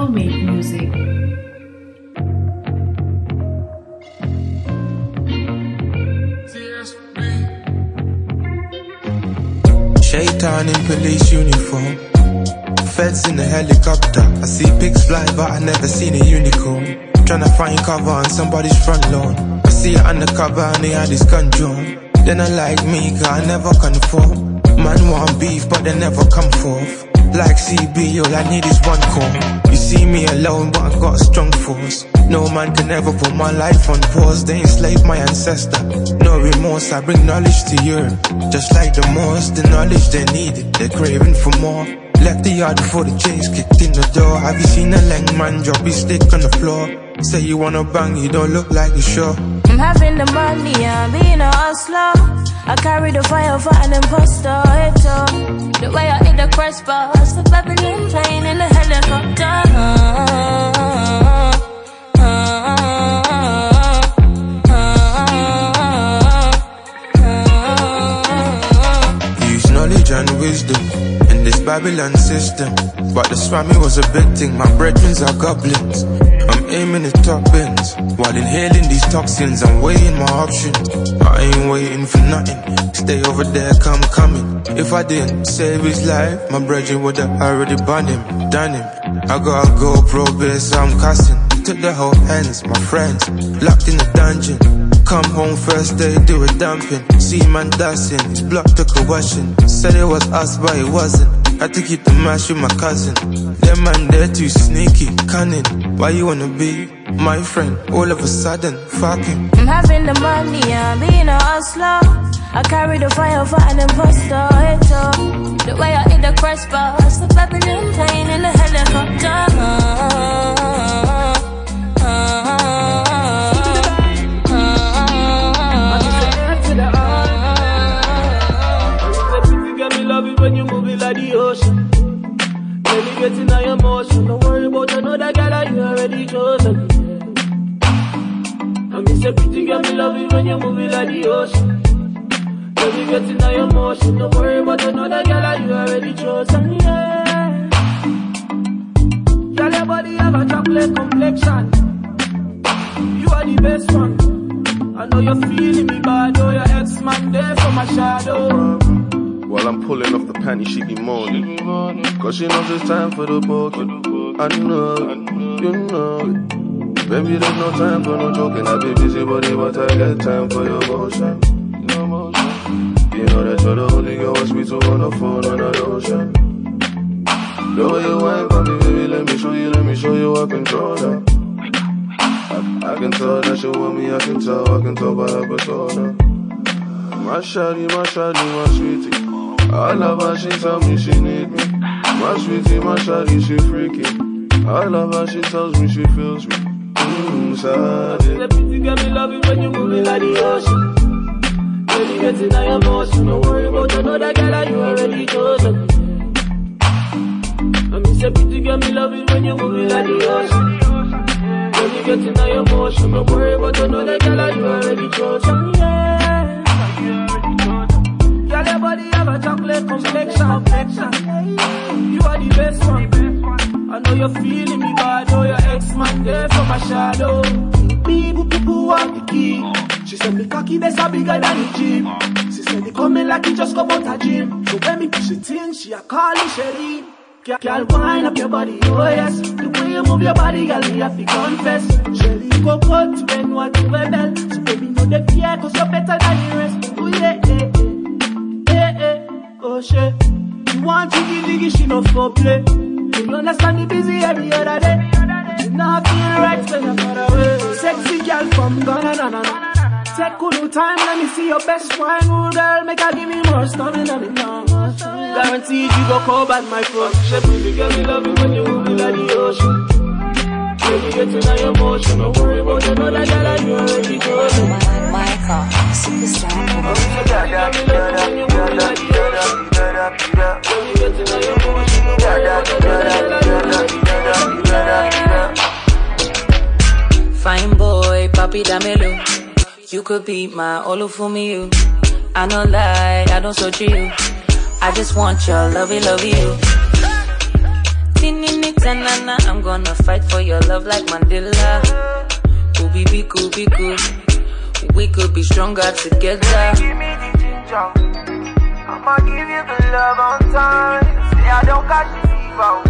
Soulmate Music. Shaitan in police uniform. Feds in a helicopter. I see pigs fly, but I never seen a unicorn. Tryna find cover on somebody's front lawn. I see it undercover and they had his gun drawn. Then I like me, cause I never conform. Man want beef, but they never come forth. Like CB, all I need is one call. You see me alone, but I got a strong force. No man can ever put my life on pause. They enslaved my ancestor. No remorse, I bring knowledge to Europe. Just like the Moors, the knowledge they needed. They're craving for more. Left the yard before the chase kicked in the door. Have you seen a leng man drop his stick on the floor? Say you wanna bang, you don't look like you sure. I'm having the money, I'm being a hustler. I carry the fire for an imposter. All the way I hit the crest Babylon system. But the swami was a big thing, my brethrens are goblins. I'm aiming at top ends while inhaling these toxins. I'm weighing my options. I ain't waiting for nothing. Stay over there, come coming. If I didn't save his life, my brethren would have already burned him, done him. I got a GoPro base, I'm cussing. Took the whole hands, my friends, locked in the dungeon. Come home first day, do a dumping. See man dashing, his block took a washing. Said it was us, but it wasn't. Had to keep the mash with my cousin. Them man, they're too sneaky, cunning. Why you wanna be my friend? All of a sudden, fucking. I'm having the money, I'm being a hustler. I carry the fire for an imposter. The way I hit the bars, the Babylon plane in the helicopter. Let me get in your emotion. Don't worry about another girl, you already chosen. I miss a pretty girl, me love it when you move it like the ocean. Let me get in your emotion. Don't worry about another girl, you already chosen. Yeah. Girl, your body have a chocolate complexion. You are the best one. I know you're feeling me, but I know your ex-man there for my shadow. While I'm pulling off the panty, she be moaning. Cause she knows it's time for the poking. I know you know it. Baby, there's no time for no joking. I be busy body, but I get time for your motion. You know that you're the only girl I speak to on the phone on the ocean. The way you whine for me, baby, let me show you, let me show you I control that. I, I can tell that you want me, I can tell, I can tell by her persona. My shawty, my shawty, my sweetie. I love her, she tell me she need me. My sweetie, my shawty, she freaky. I love her, she tells me she feels me. Mmm, shawty. The pretty girl, me love it when you move it like the ocean. Baby, get in your emotion. Don't worry about another girl, you already chosen. I miss a pretty girl, me love it when you move it like the ocean. When Baby, get in your emotion. Don't worry about another girl, that you already chosen. Yeah. Girl, your body have a chocolate complexion. You are the best one. I know you're feeling me, but I know your ex-man there for my shadow. Boo, boo, want the key. She said me cocky, that's a bigger than the gym. She said it coming like it just come out a gym. So when me push it in, she a call it Sherry. Girl, wind up your body, oh yes. The way you move your body, girl, me have to confess. Sherry, go cut when what you rebel. So baby, no the fear, cause you're better than the rest. Oh yeah, yeah, oh shit. You want jiggy jiggy, she no for play. You don't understand me busy every other day. You not feel right when you're far away. Sexy girl from Ghana, na na na. Take cool time, let me see your best wine, ooh girl. Make her give me more stamina, me now. Guaranteed you go call back my phone. She baby girl, me love it when you move me like the ocean. Get in your emotion. Don't. Fine boy, papi damelo. You could be my me, you. I no lie, I don't search you. I just want your lovey, love you. Tanana, I'm gonna fight for your love like Mandela. Ooby be cool, be cool. We could be stronger together. Give me the ginger. I'ma give you the love on time. Say I don't catch the fever.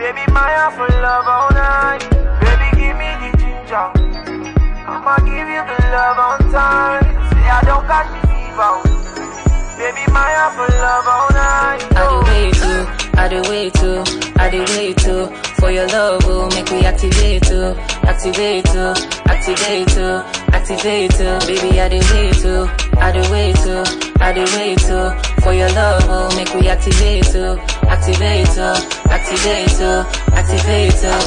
Baby, my heart for love all night. Baby, give me the ginger. I'ma give you the love on time. Say I don't catch the fever. Baby, my heart for love all night. I do wait too, I do wait too, I do wait too. For your love, will make me activate too, activate too, activate too, activate too. Baby, I do wait too, I do wait too, I do wait too. For your love, will make me activate too, activate too, activate too, activate too.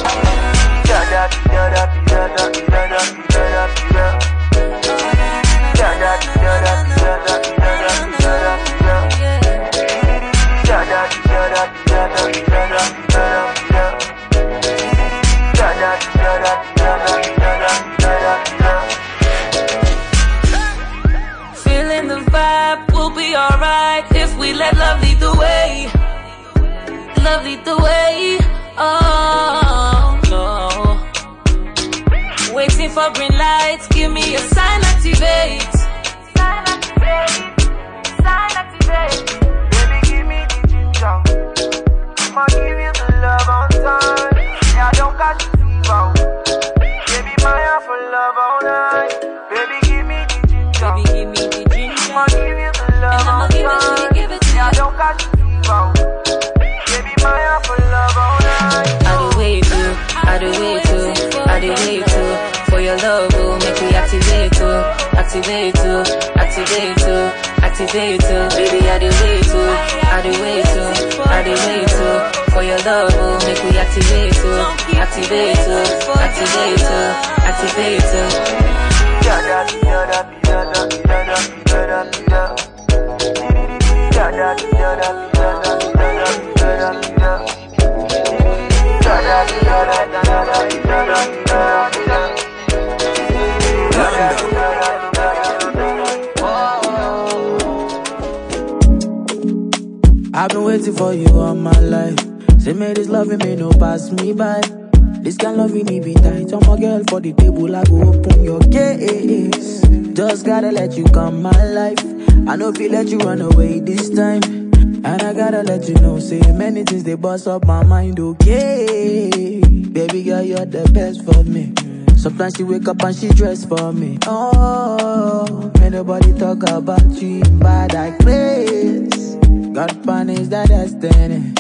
Activate too. Baby, I do wait too, I do wait too, I do wait too. For your love, will make me activate too, activate too, activate too, activate too. Da da da da da da. Da da da da da da da da waiting for you all my life. Say, me this loving me no pass me by. This kind loving me be tight. I'm a girl for the table. I go open your gates. Just gotta let you come my life. I know if you let you run away this time. And I gotta let you know, say many things they bust up my mind, okay? Baby girl, you're the best for me. Sometimes she wake up and she dress for me. Oh, may nobody talk about you in bad place. God plan is the destiny.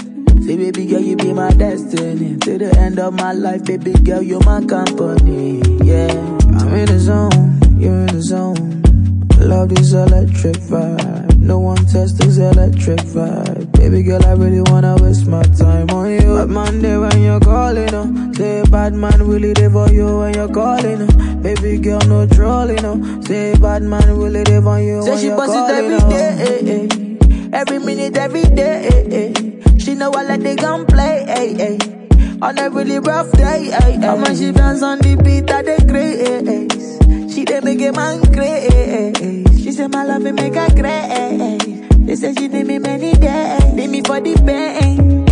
Say, baby girl, you be my destiny. To the end of my life, baby girl, you're my company. Yeah, I'm in the zone, you're in the zone. Love this electric vibe. No one tests this electric vibe. Baby girl, I really wanna waste my time on you. Bad man there when you're calling. Say bad man really there for you when you're calling. Baby girl, no trolling, oh. Say bad man really there for you Say when she you're bust it calling, every day, eh, eh. Every minute, every day. eh, eh. She know I let the gun play, eh, on a really rough day. And when she dance on the beat, I dey grace. She dey make a man crazy. She say my love it make her crazy. They say she need me many days, need me for the pain.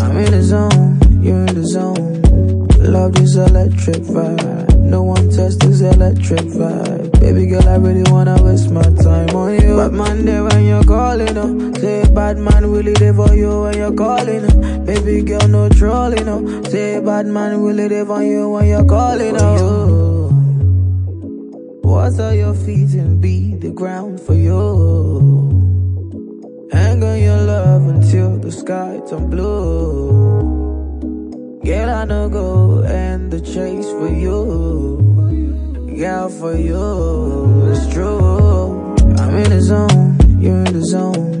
I'm in the zone, you're in the zone. Love this electric vibe. No one tests this electric vibe. Baby girl, I really wanna waste my time on you. Bad man there when you're calling, oh. Say bad man really there for you when you're calling. Oh. Baby girl, no trolling, oh. Say bad man really there for you when you're calling, oh. Water your feet and beat the ground for you. Hang on your love until the sky turn blue. Girl, I know go end the chase for you. Girl, for you, it's true. I'm in the zone, you're in the zone.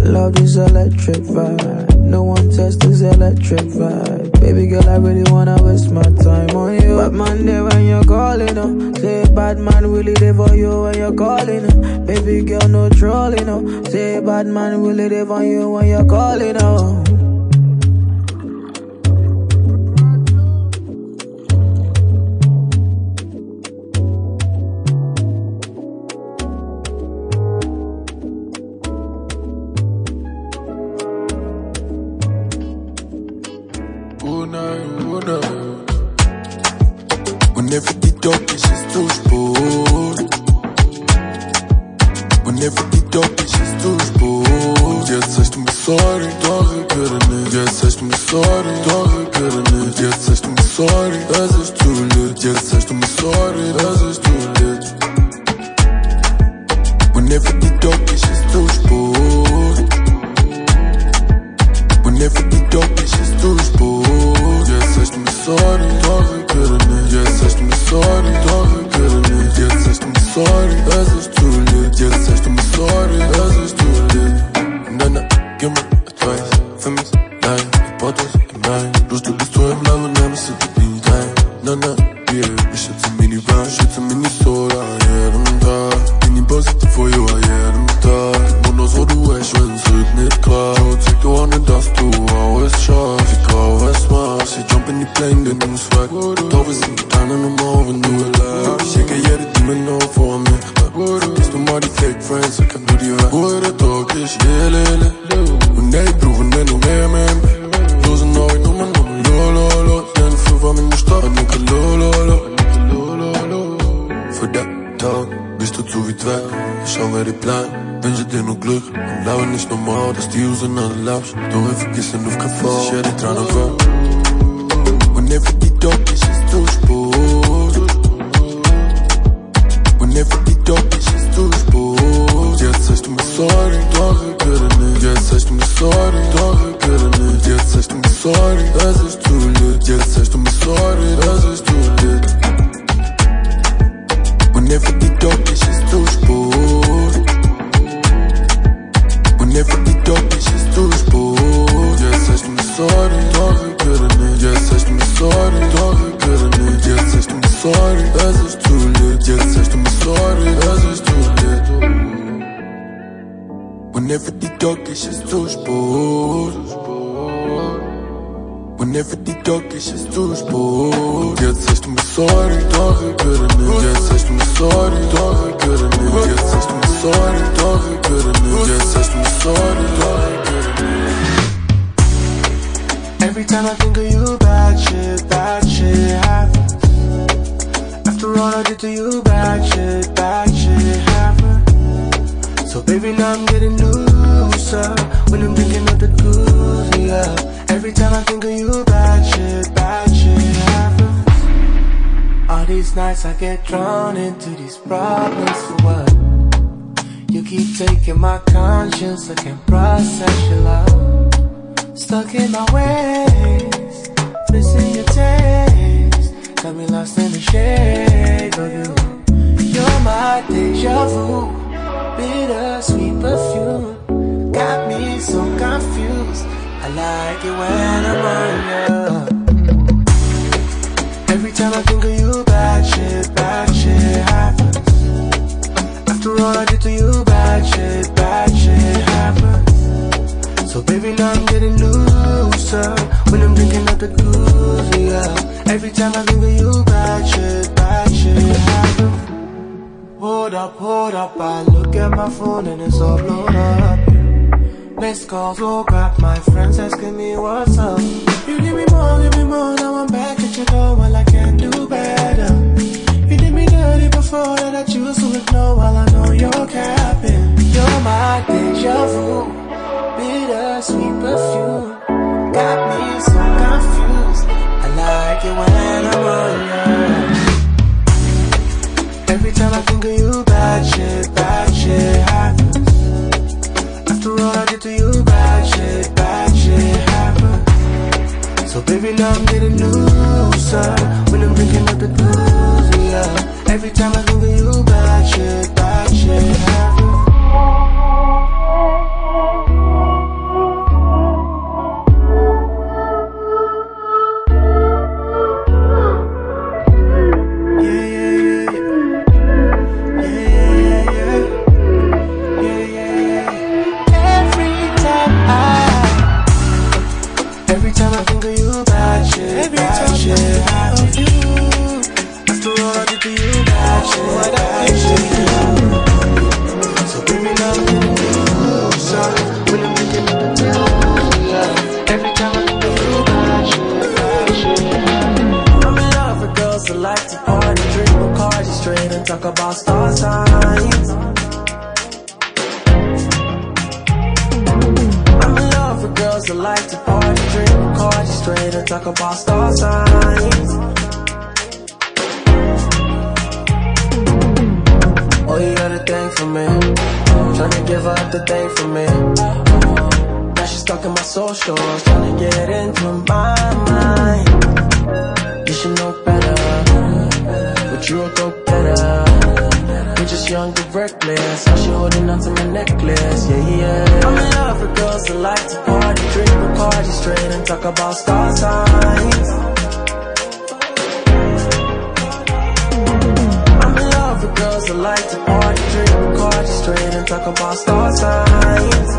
Love this electric vibe. No one tests this electric vibe. Baby girl, I really wanna waste my time on you. Bad man there when you're calling, oh. Say bad man really there for you when you're calling, oh. Baby girl, no trolling, oh. Say bad man really there for you when you're calling, oh. Every time I think of you, bad shit, bad shit happens. After all I did to you, bad shit, bad shit happens. So baby, now I'm getting looser when I'm thinking of the goose, yeah. Every time I think of you, bad shit, bad shit happens. All these nights I get drawn into these problems for what? You keep taking my conscience, I can't process your love. Stuck in my ways, missing your taste. Got me lost in the shade of you. You're my deja vu, bittersweet perfume. Got me so confused. I like it when I'm on you. Every time I think of you, bad shit, bad shit happens. After all I did to you, bad shit, bad shit happens. So baby, now I'm getting looser when I'm drinking up the goose. Every time I think of you, bad shit, bad shit happens. Hold up, hold up, I look at my phone and it's all blown up. Missed calls, woke up, my friends asking me what's up. You give me more, give me more, now I'm back at your door, well I can do better. You did me dirty before that I choose to ignore while I know you're capping. You're my deja vu, bittersweet perfume. Got me so confused. I like it when I'm on you. Every time I think of you, bad shit, bad shit happens. After all I did to you, bad shit, bad shit happens. So baby, now I'm getting looser when I'm drinking up the booze, yeah. Every time I think of you, bad shit, bad shit happens. Thing for me. Tryna give up the thing for me. Now she's stuck in my socials, tryna get into my mind. You should know better, but you a go better. We're just young and reckless. How she holding on to my necklace? Yeah, yeah. I'm in love with girls that like to party, drink Bacardi straight and talk about star signs. Girls that like to party, drink straight and talk about star signs.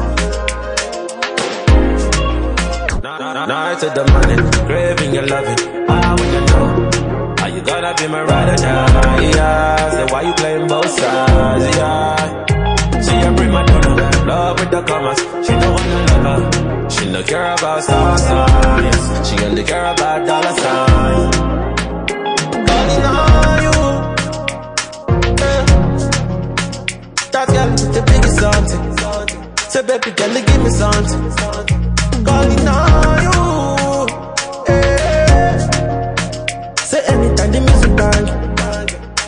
Night to the money, craving your loving. Ah, I wanna know, are you gonna be my ride or die? Yeah, say why you playing both sides? Yeah, she a prima donna, love with the commas. She no wanna lover, she no care about star signs. She only care about dollar signs. On you, Say baby girl, give me something calling on you. Yeah. Say anytime the music bang,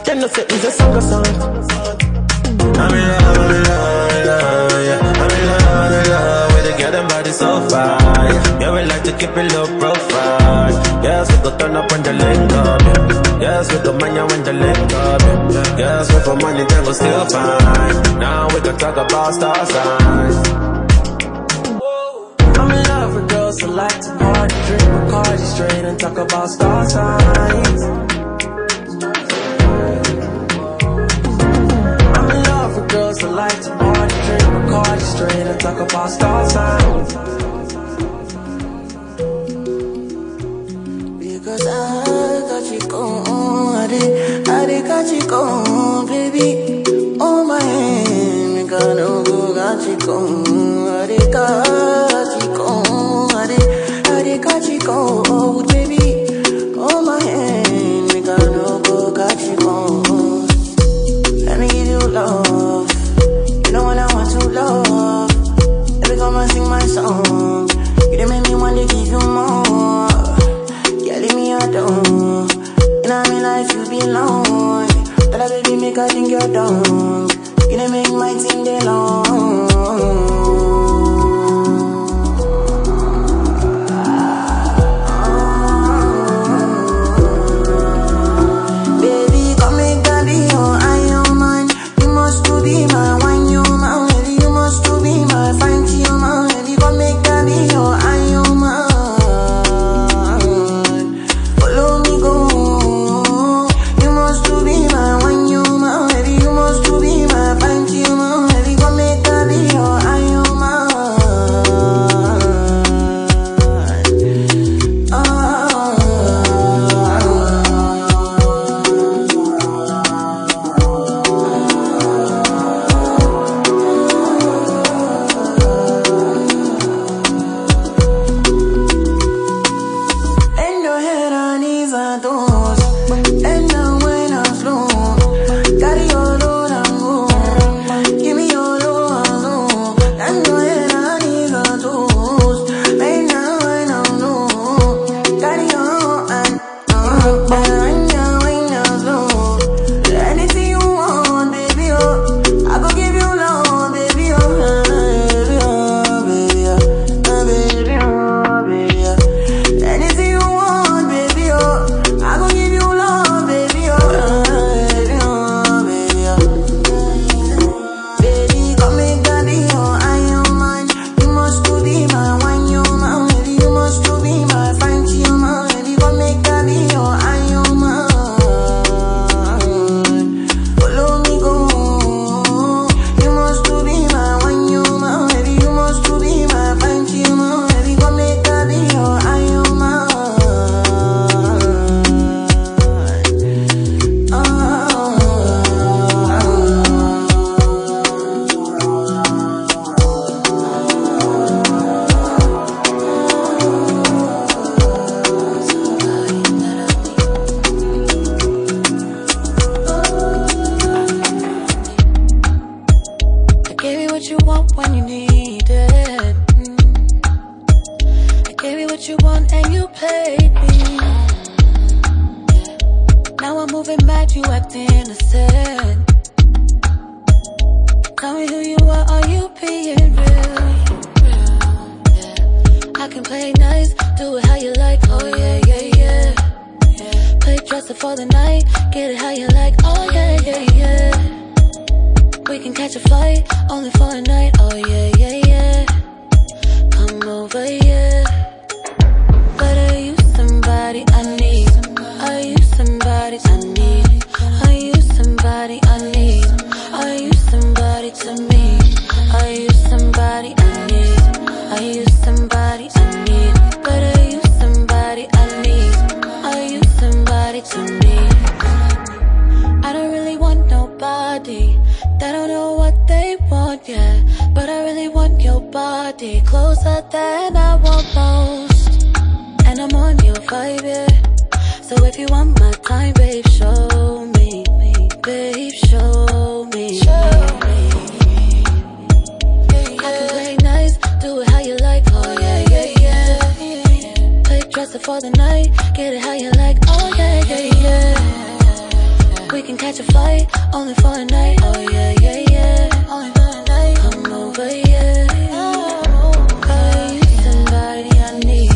then no say it's a song or song. I'm in love, I'm in love, yeah. I'm in love, I'm in love with the girl them body so fine. Yeah, we like to keep it low profile. Yes, we go turn up when the link up. Yeah. Yes, with go mania when the link up. Yes, we for money then we still fine. Now we can talk about star signs. I'm in love with girls that like to party, drink Bacardi straight and talk about star signs. I'm in love with girls that like to party, drink Bacardi straight and talk about star signs. Because I got you gone, Did, I did got you gone, baby. Oh my hand, got no go, you gone, I got you gone, I you I what you want when you need it. Mm. I gave you what you want and you played me. Now I'm moving mad, you act innocent. Tell me who you are, are you being real? I can play nice, do it how you like, oh yeah, yeah, yeah. Play dress up for the night, get it how you like, oh yeah, yeah, yeah. We can catch a flight, only for a night, oh yeah, yeah, yeah. Come over, yeah. Are you somebody I need? They don't know what they want yet. But I really want your body closer than I want most. And I'm on your vibe, yeah. So if you want my time, babe, show me. Babe, show me. Show me. I can play nice, do it how you like, oh yeah, yeah, yeah. Play dress up for the night, get it how you like, oh yeah, yeah, yeah. We can catch a flight, only for a night, oh yeah, yeah, yeah. Only for a night, come over, yeah. Are you somebody I need?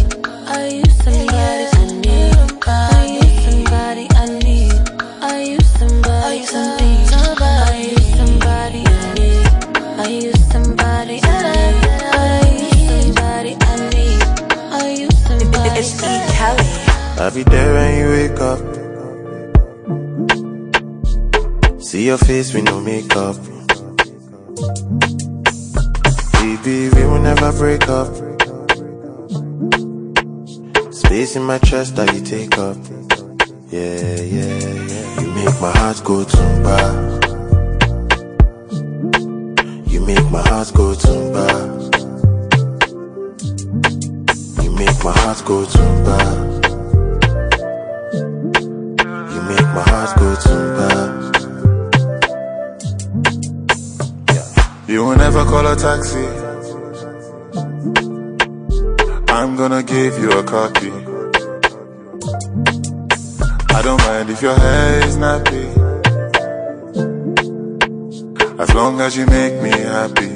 Are you somebody I need? Are you somebody I need? Are you somebody to me? Are you somebody I need? Are you somebody I need? Are you somebody I need? Are you somebody? It's E. Kelly. I'll be there when you wake up. See your face with no makeup. Baby, we will never break up. Space in my chest that you take up. Yeah, yeah, yeah. You make my heart go tumba. You make my heart go tumba. You make my heart go tumba. You make my heart go tumba. You will never call a taxi. I'm gonna give you a copy. I don't mind if your hair is nappy. As long as you make me happy.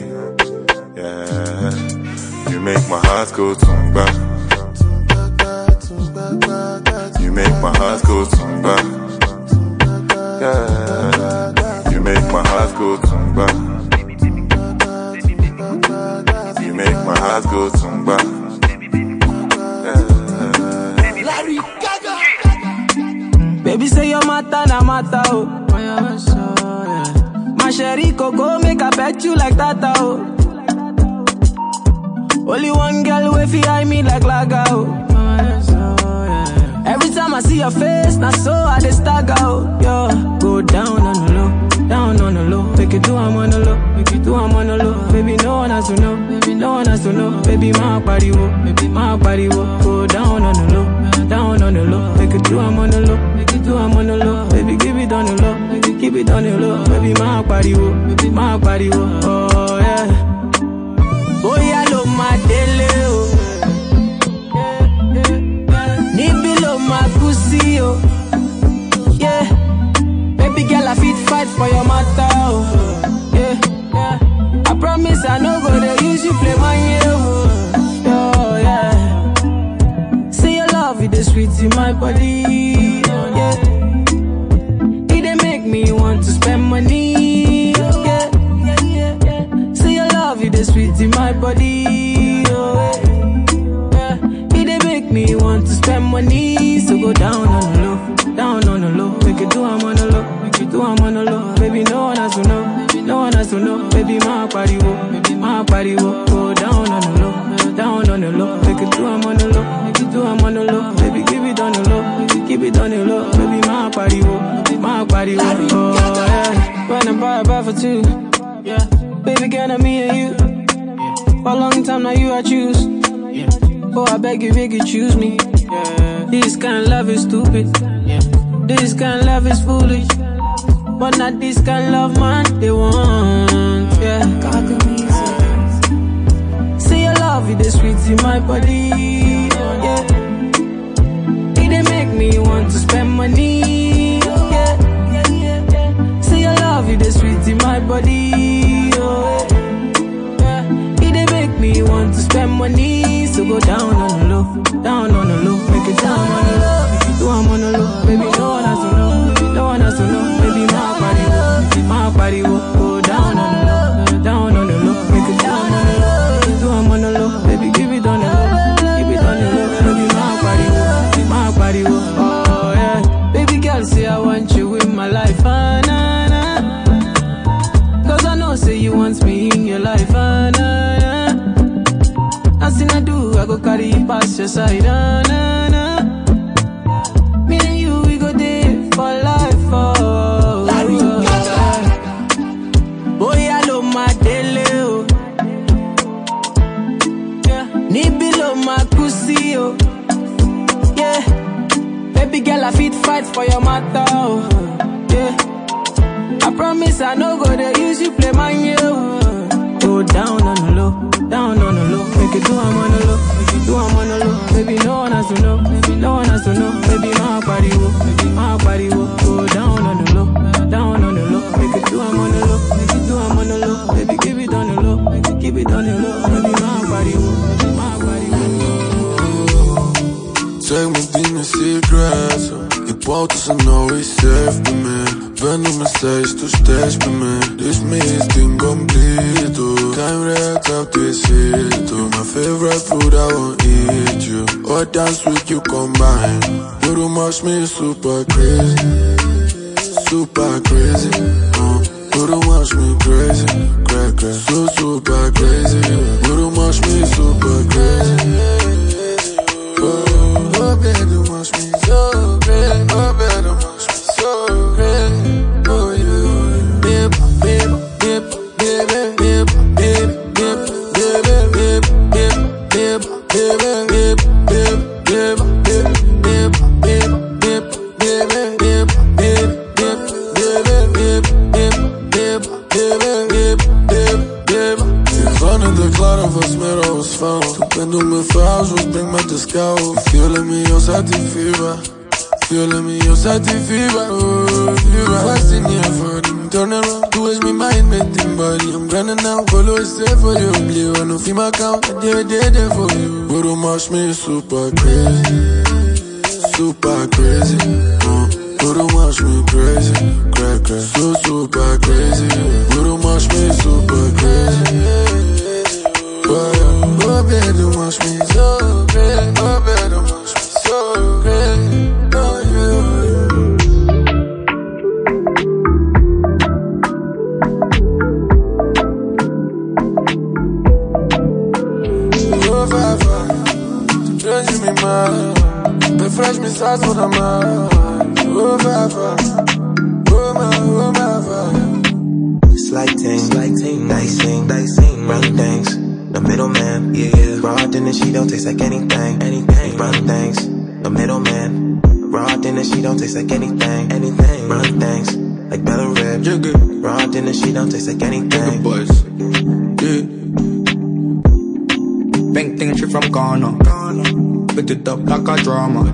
Yeah. You make my heart go tumba. You make my heart go tumba. Yeah. You make my heart go tumba. My heart go tumba. Yeah. Larry Gaga. Baby say your matter na matter oh. My sherry coco make I bet you like that oh. Only one girl way fi eye me like laga oh. Every time I see your face, na so I dey stagger oh. Yo, go down on the low, down on the low. Make it do I'm on the low, make it do I'm on the low. Baby no one has to know, one has to know. Baby my body wo, baby my body wo. Go oh, down on the low, down on the low. Make it do I'm on the low, make it do I'm on the low. Baby give it on the low, keep it on the low. Baby my body wo, baby my body wo. Oh yeah. Bóyá ló máa délé o. Níbí ló máa kú sí o. Yeah. Baby girl, I fit fight for your matter in my body. Oh, yeah. It make me want to spend money. Oh, yeah. See your love, it dey sweet in my body. Oh, yeah. It make me want to spend money. So go down on the low, down on the low. Make it do I'm on the low, make it do I'm on the low. Baby, no one has to know, no one has to know. Baby, my body wo, baby, my body wo. Go down on the low, down on the low. Make it do I'm on the low, make it do I'm on the low. Baby, give it on the low, keep it on the low. Baby, my body wo, my body wo. Oh yeah, when I buy a buy for two. Yeah, baby, girl, I'm me and you. For a long time now, you I choose. Yeah. Oh, I beg you, beg you, choose me. Yeah. This kind of love is stupid. Yeah. This kind of love is foolish. But not this kind of love, man, they want. Yeah. Your love, it is sweet in my body. Yeah. me want to spend money. Say your love, you the sweet in my body. Oh. It make me want to spend money. So go down on the low, down on the low, make it down on the low. Do I'm on the low, baby, no one has to know, no one has to know, baby, my body, my body, wo. go down on the low, you past your side, out this hit My favorite food, I won't eat you. Or dance with you combine You do much me super crazy. Super crazy uh, You do much me crazy. Crack So super crazy. You do much me super crazy. Oh, oh, baby, you must Die fever Oh, fever Fast in here for them, turn around Do as me mind, make them body I'm running now, follow is safe for you Play one of my account, I did it there for you. Don't mash me super crazy Super crazy. Uh, mash me crazy Crack, crack. So super crazy. Don't mash me super crazy. Oh, baby, mash me. So crazy Oh, baby, me mal Me me sabe toda mal Oh, vai, vai Oh, my, oh, my, vai Slighting, slighting, dicing, dicing, run things. The middleman, yeah, yeah. Raw dinner, she don't taste like anything, anything. Run things. The middleman, raw dinner, she don't taste like anything, anything. Run things. Like Bella Rib, Jigga, raw dinner, she don't taste like anything. boys. Yeah. Bang thing shit from Ghana. Put it up like a drama.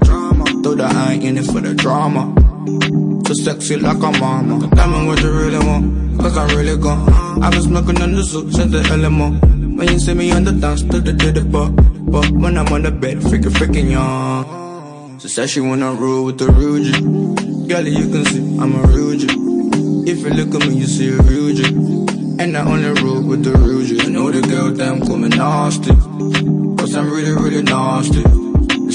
Though that I ain't in it for the drama. So sexy like a mama. Tell me what you really want. Cause I really gone. I've been smoking on the zoo since the LMO. When you see me on the dance to the the bar. But when I'm on the bed, freaking freaking young. She said she wanna roll with the Rugy. Girl, you can see I'm a Rugy. If you look at me, you see a Rugy. And I only roll with the Rugy. I know the girl damn me nasty. Cause I'm really, really nasty.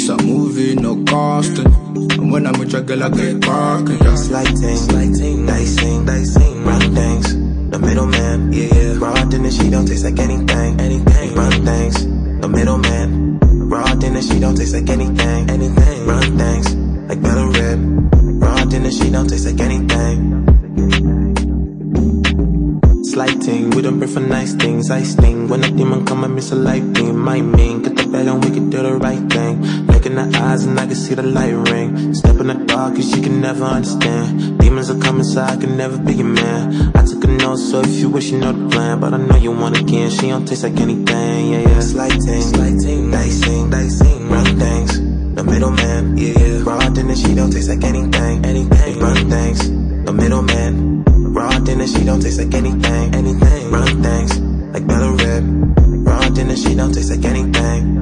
It's a movie, no casting. And when I'm with your girl, I get barking. Yeah. Slighting, slighting, dicing, dicing, run things. The middleman, yeah, yeah. Raw dinner, she don't taste like anything, anything. Run things. The middleman, raw dinner, she don't taste like anything, anything. Run things. Like Bella Rib, raw dinner, she don't taste like anything. Slighting, we don't pray for nice things. I sting when a demon come, I miss a light beam. I mean, get the bag and we can do the right thing. Look in the eyes and I can see the light ring. Step in the dark cause you can never understand. Demons are coming so I can never be your man. I took a note, so if you wish you know the plan. But I know you want again, she don't taste like anything. Yeah, yeah. Slighting, slighting, dicing, dicing, run things. The middleman, yeah, yeah. Raw dinner, she don't taste like anything, anything. Run things, the middleman. Raw dinner, she don't taste like anything, anything. Run things, like Bella Rip. Raw dinner, she don't taste like anything.